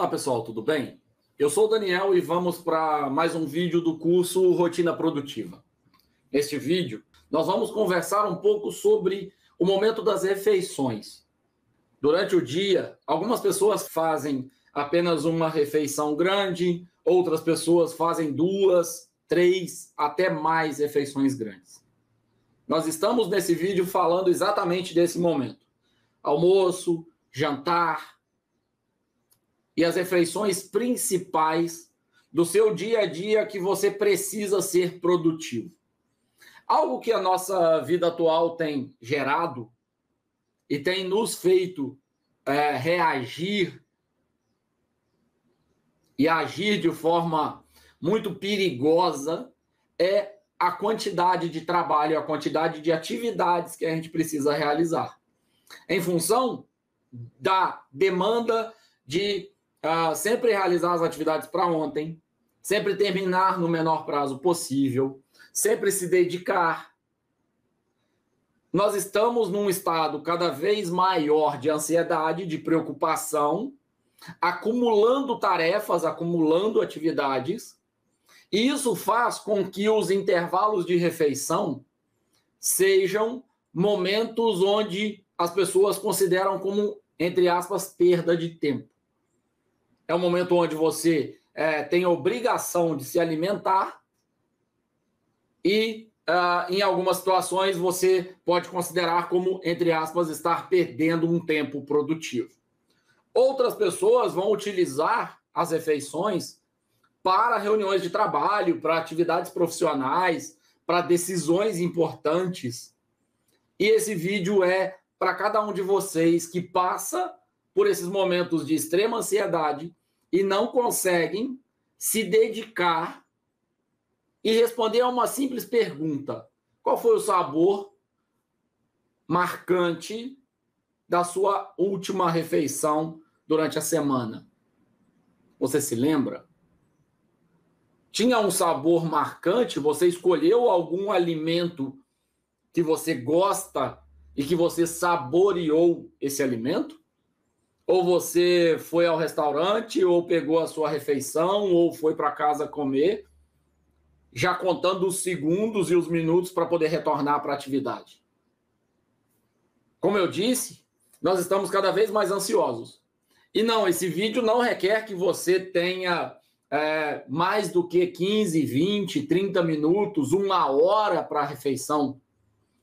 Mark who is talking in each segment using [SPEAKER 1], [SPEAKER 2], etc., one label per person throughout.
[SPEAKER 1] Olá pessoal, tudo bem? Eu sou o Daniel e vamos para mais um vídeo do curso Rotina Produtiva. Neste vídeo, nós vamos conversar um pouco sobre o momento das refeições. Durante o dia, algumas pessoas fazem apenas uma refeição grande, outras pessoas fazem duas, três, até mais refeições grandes. Nós estamos nesse vídeo falando exatamente desse momento: almoço, jantar, e as refeições principais do seu dia a dia que você precisa ser produtivo. Algo que a nossa vida atual tem gerado e tem nos feito é, reagir e agir de forma muito perigosa é a quantidade de trabalho, a quantidade de atividades que a gente precisa realizar. Em função da demanda de uh, sempre realizar as atividades para ontem, sempre terminar no menor prazo possível, sempre se dedicar. Nós estamos num estado cada vez maior de ansiedade, de preocupação, acumulando tarefas, acumulando atividades, e isso faz com que os intervalos de refeição sejam momentos onde as pessoas consideram como, entre aspas, perda de tempo é um momento onde você é, tem obrigação de se alimentar e, uh, em algumas situações, você pode considerar como, entre aspas, estar perdendo um tempo produtivo. Outras pessoas vão utilizar as refeições para reuniões de trabalho, para atividades profissionais, para decisões importantes. E esse vídeo é para cada um de vocês que passa por esses momentos de extrema ansiedade e não conseguem se dedicar e responder a uma simples pergunta: qual foi o sabor marcante da sua última refeição durante a semana? Você se lembra? Tinha um sabor marcante? Você escolheu algum alimento que você gosta e que você saboreou esse alimento? Ou você foi ao restaurante, ou pegou a sua refeição, ou foi para casa comer, já contando os segundos e os minutos para poder retornar para a atividade. Como eu disse, nós estamos cada vez mais ansiosos. E não, esse vídeo não requer que você tenha é, mais do que 15, 20, 30 minutos, uma hora para a refeição.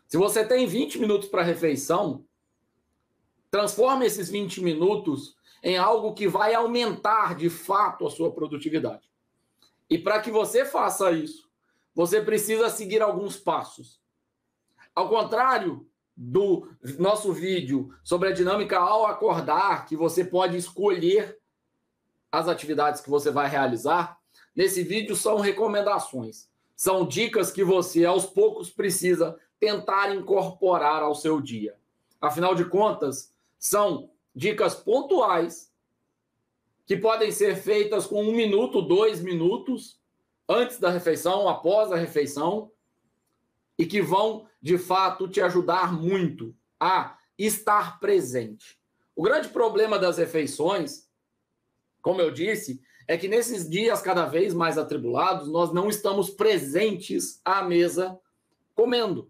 [SPEAKER 1] Se você tem 20 minutos para a refeição, Transforme esses 20 minutos em algo que vai aumentar de fato a sua produtividade. E para que você faça isso, você precisa seguir alguns passos. Ao contrário do nosso vídeo sobre a dinâmica ao acordar, que você pode escolher as atividades que você vai realizar, nesse vídeo são recomendações. São dicas que você aos poucos precisa tentar incorporar ao seu dia. Afinal de contas, são dicas pontuais que podem ser feitas com um minuto, dois minutos, antes da refeição, após a refeição, e que vão, de fato, te ajudar muito a estar presente. O grande problema das refeições, como eu disse, é que nesses dias cada vez mais atribulados, nós não estamos presentes à mesa comendo.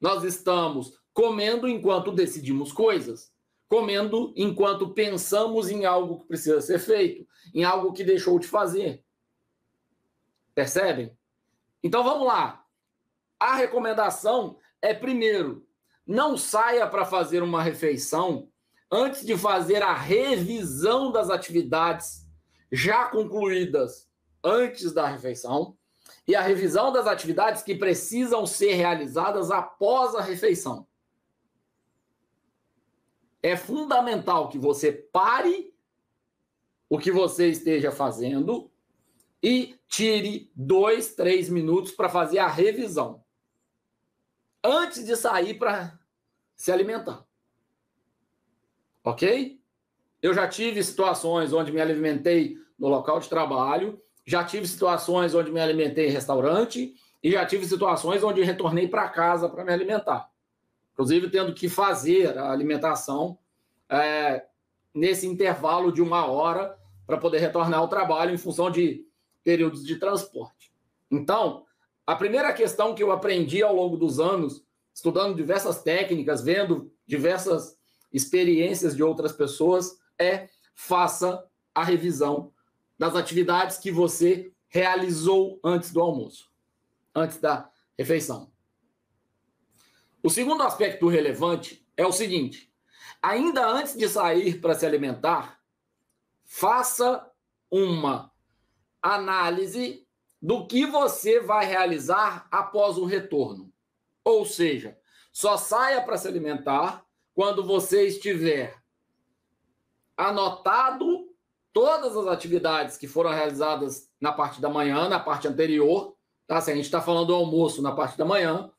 [SPEAKER 1] Nós estamos comendo enquanto decidimos coisas, comendo enquanto pensamos em algo que precisa ser feito, em algo que deixou de fazer. Percebem? Então vamos lá. A recomendação é primeiro, não saia para fazer uma refeição antes de fazer a revisão das atividades já concluídas antes da refeição e a revisão das atividades que precisam ser realizadas após a refeição é fundamental que você pare o que você esteja fazendo e tire dois, três minutos para fazer a revisão antes de sair para se alimentar. Ok? Eu já tive situações onde me alimentei no local de trabalho, já tive situações onde me alimentei em restaurante e já tive situações onde retornei para casa para me alimentar inclusive tendo que fazer a alimentação é, nesse intervalo de uma hora para poder retornar ao trabalho em função de períodos de transporte. Então, a primeira questão que eu aprendi ao longo dos anos, estudando diversas técnicas, vendo diversas experiências de outras pessoas, é faça a revisão das atividades que você realizou antes do almoço, antes da refeição. O segundo aspecto relevante é o seguinte: ainda antes de sair para se alimentar, faça uma análise do que você vai realizar após o retorno. Ou seja, só saia para se alimentar quando você estiver anotado todas as atividades que foram realizadas na parte da manhã, na parte anterior, tá? Se a gente está falando do almoço na parte da manhã,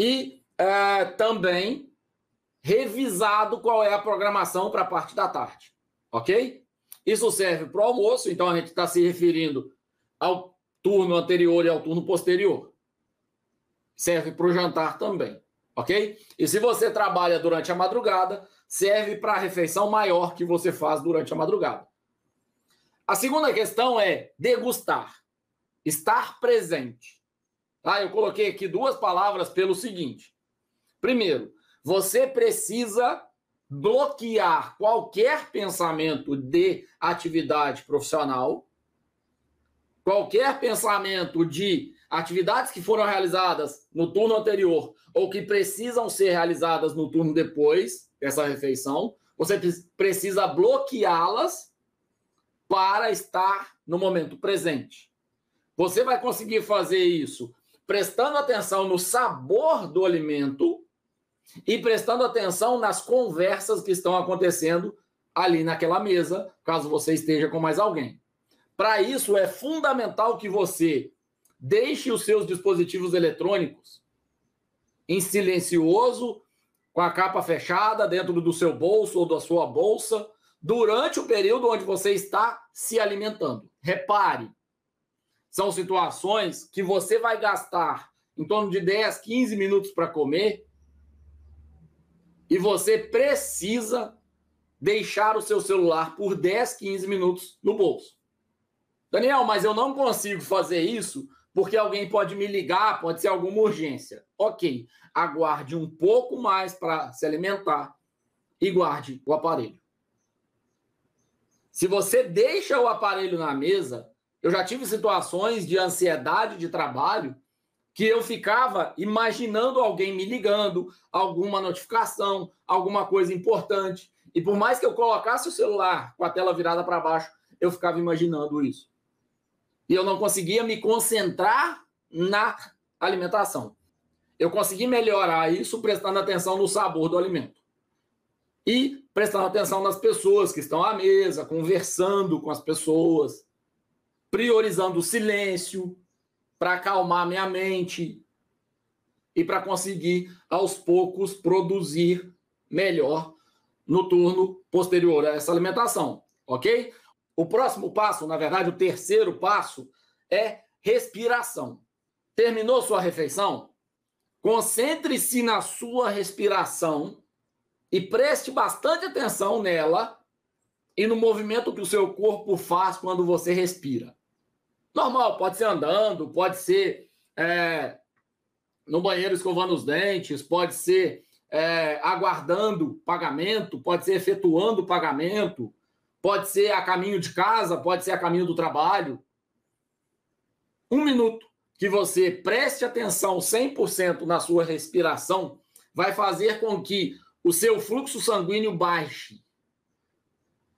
[SPEAKER 1] e é, também revisado qual é a programação para a parte da tarde, ok? Isso serve para o almoço, então a gente está se referindo ao turno anterior e ao turno posterior. Serve para o jantar também, ok? E se você trabalha durante a madrugada, serve para a refeição maior que você faz durante a madrugada. A segunda questão é degustar, estar presente. Tá? Eu coloquei aqui duas palavras pelo seguinte. Primeiro, você precisa bloquear qualquer pensamento de atividade profissional, qualquer pensamento de atividades que foram realizadas no turno anterior ou que precisam ser realizadas no turno depois, essa refeição, você precisa bloqueá-las para estar no momento presente. Você vai conseguir fazer isso prestando atenção no sabor do alimento e prestando atenção nas conversas que estão acontecendo ali naquela mesa, caso você esteja com mais alguém. Para isso, é fundamental que você deixe os seus dispositivos eletrônicos em silencioso com a capa fechada dentro do seu bolso ou da sua bolsa durante o período onde você está se alimentando. Repare, são situações que você vai gastar em torno de 10, 15 minutos para comer e você precisa deixar o seu celular por 10, 15 minutos no bolso. Daniel, mas eu não consigo fazer isso porque alguém pode me ligar, pode ser alguma urgência. Ok, aguarde um pouco mais para se alimentar e guarde o aparelho. Se você deixa o aparelho na mesa, eu já tive situações de ansiedade de trabalho que eu ficava imaginando alguém me ligando, alguma notificação, alguma coisa importante. E por mais que eu colocasse o celular com a tela virada para baixo, eu ficava imaginando isso. E eu não conseguia me concentrar na alimentação. Eu consegui melhorar isso prestando atenção no sabor do alimento. E prestando atenção nas pessoas que estão à mesa, conversando com as pessoas, priorizando o silêncio para acalmar minha mente e para conseguir aos poucos produzir melhor no turno posterior a essa alimentação, ok? O próximo passo, na verdade, o terceiro passo é respiração. Terminou sua refeição? Concentre-se na sua respiração e preste bastante atenção nela e no movimento que o seu corpo faz quando você respira. Normal, pode ser andando, pode ser é, no banheiro escovando os dentes, pode ser é, aguardando pagamento, pode ser efetuando pagamento, pode ser a caminho de casa, pode ser a caminho do trabalho. Um minuto que você preste atenção 100% na sua respiração, vai fazer com que o seu fluxo sanguíneo baixe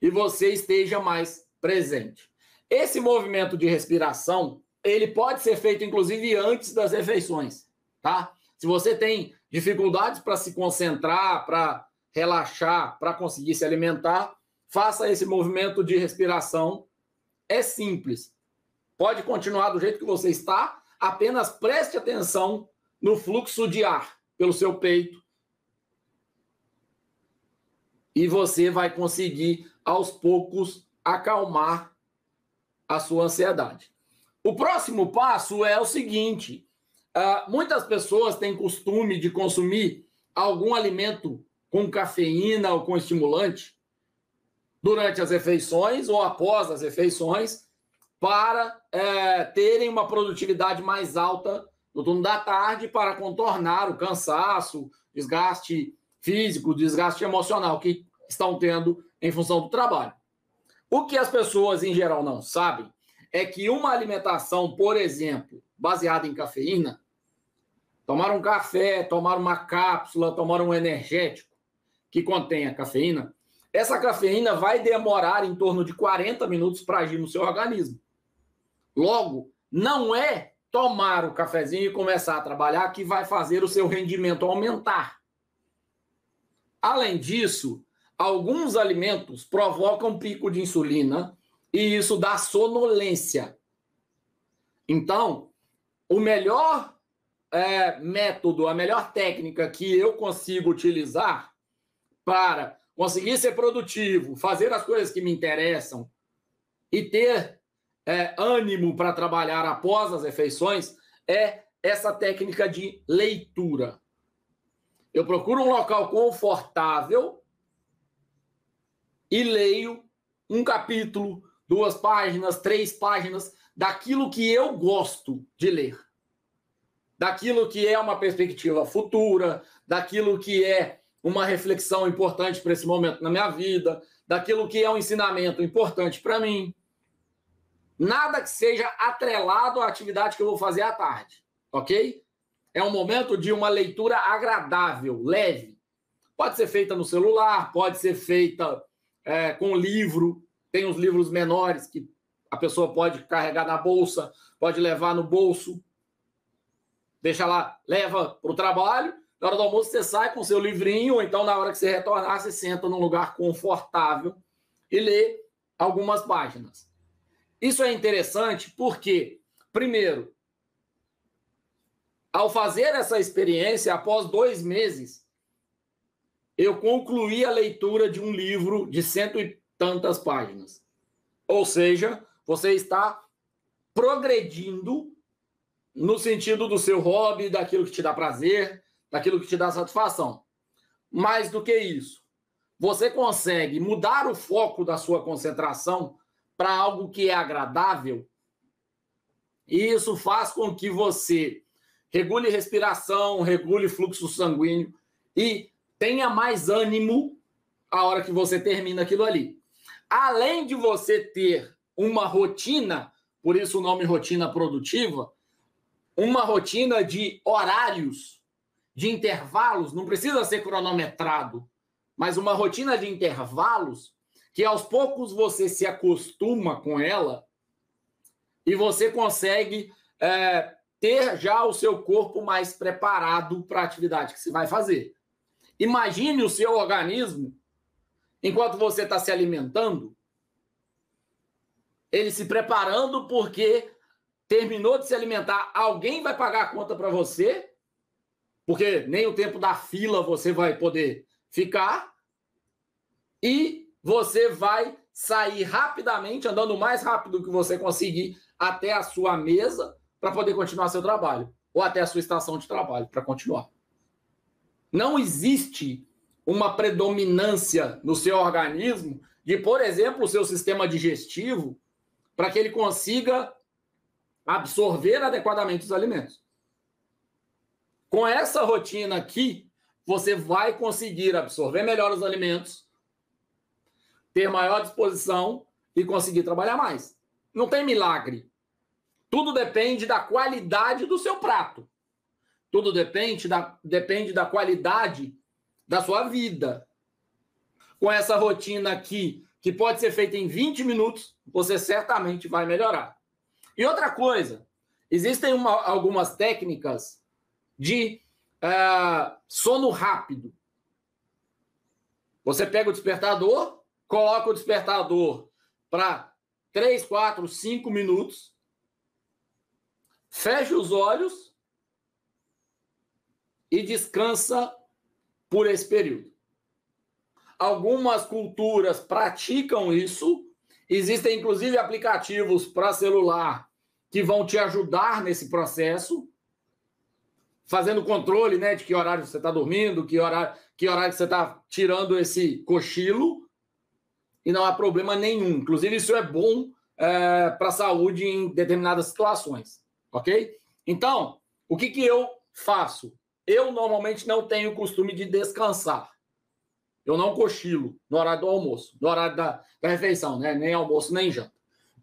[SPEAKER 1] e você esteja mais presente. Esse movimento de respiração, ele pode ser feito inclusive antes das refeições, tá? Se você tem dificuldades para se concentrar, para relaxar, para conseguir se alimentar, faça esse movimento de respiração. É simples. Pode continuar do jeito que você está, apenas preste atenção no fluxo de ar pelo seu peito e você vai conseguir aos poucos acalmar a sua ansiedade. O próximo passo é o seguinte: uh, muitas pessoas têm costume de consumir algum alimento com cafeína ou com estimulante durante as refeições ou após as refeições para é, terem uma produtividade mais alta no turno da tarde para contornar o cansaço, desgaste físico, desgaste emocional que estão tendo em função do trabalho. O que as pessoas em geral não sabem é que uma alimentação, por exemplo, baseada em cafeína, tomar um café, tomar uma cápsula, tomar um energético que contenha cafeína, essa cafeína vai demorar em torno de 40 minutos para agir no seu organismo. Logo, não é tomar o cafezinho e começar a trabalhar que vai fazer o seu rendimento aumentar. Além disso, alguns alimentos provocam pico de insulina e isso dá sonolência. Então, o melhor é, método, a melhor técnica que eu consigo utilizar para conseguir ser produtivo, fazer as coisas que me interessam e ter é, ânimo para trabalhar após as refeições é essa técnica de leitura. Eu procuro um local confortável e leio um capítulo, duas páginas, três páginas daquilo que eu gosto de ler. Daquilo que é uma perspectiva futura, daquilo que é uma reflexão importante para esse momento na minha vida, daquilo que é um ensinamento importante para mim. Nada que seja atrelado à atividade que eu vou fazer à tarde, ok? É um momento de uma leitura agradável, leve. Pode ser feita no celular, pode ser feita é, com livro. Tem os livros menores que a pessoa pode carregar na bolsa, pode levar no bolso. Deixa lá, leva para o trabalho. Na hora do almoço você sai com seu livrinho, ou então na hora que você retornar, você senta num lugar confortável e lê algumas páginas. Isso é interessante porque, primeiro, ao fazer essa experiência, após dois meses, eu concluí a leitura de um livro de cento e tantas páginas. Ou seja, você está progredindo no sentido do seu hobby, daquilo que te dá prazer, daquilo que te dá satisfação. Mais do que isso, você consegue mudar o foco da sua concentração para algo que é agradável, e isso faz com que você regule respiração, regule fluxo sanguíneo e tenha mais ânimo a hora que você termina aquilo ali. Além de você ter uma rotina, por isso o nome rotina produtiva, uma rotina de horários, de intervalos, não precisa ser cronometrado, mas uma rotina de intervalos que aos poucos você se acostuma com ela e você consegue é, ter já o seu corpo mais preparado para a atividade que você vai fazer. Imagine o seu organismo, enquanto você está se alimentando, ele se preparando porque terminou de se alimentar, alguém vai pagar a conta para você, porque nem o tempo da fila você vai poder ficar, e você vai sair rapidamente, andando mais rápido que você conseguir até a sua mesa para poder continuar seu trabalho, ou até a sua estação de trabalho para continuar. Não existe uma predominância no seu organismo de, por exemplo, o seu sistema digestivo para que ele consiga absorver adequadamente os alimentos. Com essa rotina aqui, você vai conseguir absorver melhor os alimentos, ter maior disposição e conseguir trabalhar mais. Não tem milagre. Tudo depende da qualidade do seu prato. Tudo depende da, depende da qualidade da sua vida. Com essa rotina aqui, que pode ser feita em 20 minutos, você certamente vai melhorar. E outra coisa, existem uma, algumas técnicas de uh, sono rápido. Você pega o despertador, coloca o despertador para 3, 4, 5 minutos fecha os olhos e descansa por esse período. Algumas culturas praticam isso, existem inclusive aplicativos para celular que vão te ajudar nesse processo, fazendo controle né, de que horário você está dormindo, que horário, que horário você está tirando esse cochilo. e não há problema nenhum. Inclusive, isso é bom é, para a saúde em determinadas situações, ok? Então, o que, que eu faço? Eu normalmente não tenho o costume de descansar. Eu não cochilo no horário do almoço, no horário da, da refeição, né? nem almoço, nem janta.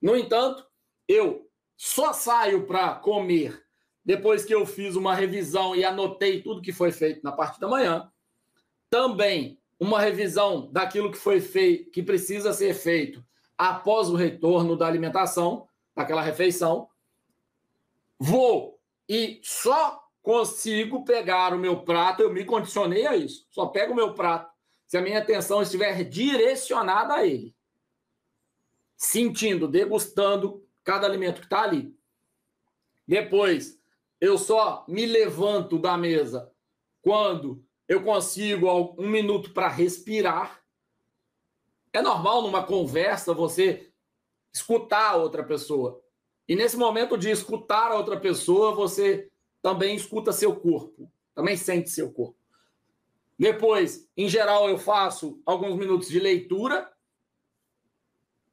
[SPEAKER 1] No entanto, eu só saio para comer depois que eu fiz uma revisão e anotei tudo que foi feito na parte da manhã. Também uma revisão daquilo que foi feito, que precisa ser feito após o retorno da alimentação, daquela refeição. Vou e só consigo pegar o meu prato, eu me condicionei a isso. Só pego o meu prato se a minha atenção estiver direcionada a ele. Sentindo, degustando cada alimento que está ali. Depois, eu só me levanto da mesa quando eu consigo um minuto para respirar. É normal numa conversa você escutar a outra pessoa. E nesse momento de escutar a outra pessoa, você também escuta seu corpo, também sente seu corpo. Depois, em geral, eu faço alguns minutos de leitura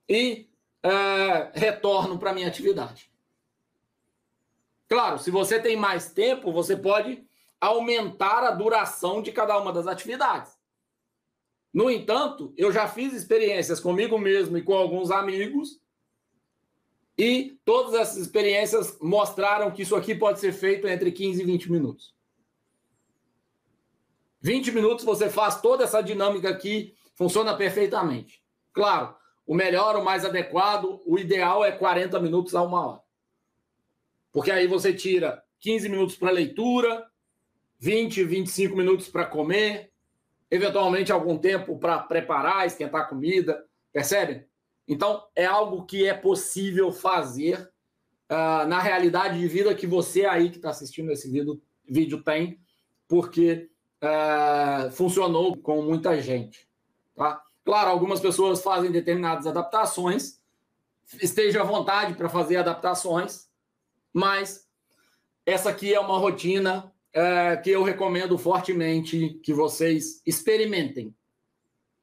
[SPEAKER 1] e é, retorno para minha atividade. Claro, se você tem mais tempo, você pode aumentar a duração de cada uma das atividades. No entanto, eu já fiz experiências comigo mesmo e com alguns amigos, e todas essas experiências mostraram que isso aqui pode ser feito entre 15 e 20 minutos. 20 minutos você faz toda essa dinâmica aqui, funciona perfeitamente. Claro, o melhor, o mais adequado, o ideal é 40 minutos a uma hora. Porque aí você tira 15 minutos para leitura, 20, 25 minutos para comer, eventualmente algum tempo para preparar, esquentar a comida, percebe? Então, é algo que é possível fazer uh, na realidade de vida que você aí que está assistindo esse vídeo, vídeo tem, porque uh, funcionou com muita gente. Tá? Claro, algumas pessoas fazem determinadas adaptações, esteja à vontade para fazer adaptações, mas essa aqui é uma rotina é, que eu recomendo fortemente que vocês experimentem.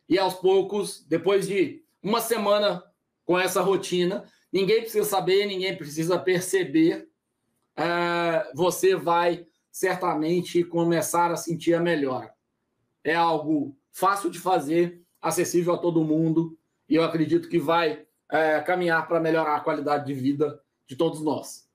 [SPEAKER 1] E aos poucos, depois de uma semana com essa rotina, ninguém precisa saber, ninguém precisa perceber, é, você vai certamente começar a sentir a melhora. É algo fácil de fazer, acessível a todo mundo, e eu acredito que vai é, caminhar para melhorar a qualidade de vida de todos nós.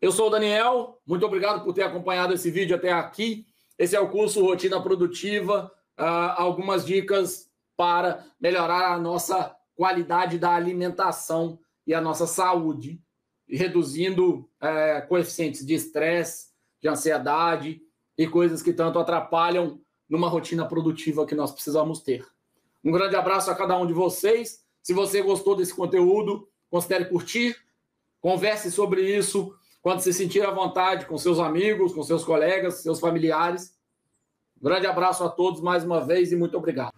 [SPEAKER 1] Eu sou o Daniel, muito obrigado por ter acompanhado esse vídeo até aqui. Esse é o curso Rotina Produtiva, uh, algumas dicas para melhorar a nossa qualidade da alimentação e a nossa saúde, reduzindo uh, coeficientes de estresse, de ansiedade e coisas que tanto atrapalham numa rotina produtiva que nós precisamos ter. Um grande abraço a cada um de vocês. Se você gostou desse conteúdo, considere curtir, converse sobre isso quando se sentir à vontade com seus amigos, com seus colegas, seus familiares. Um grande abraço a todos mais uma vez e muito obrigado.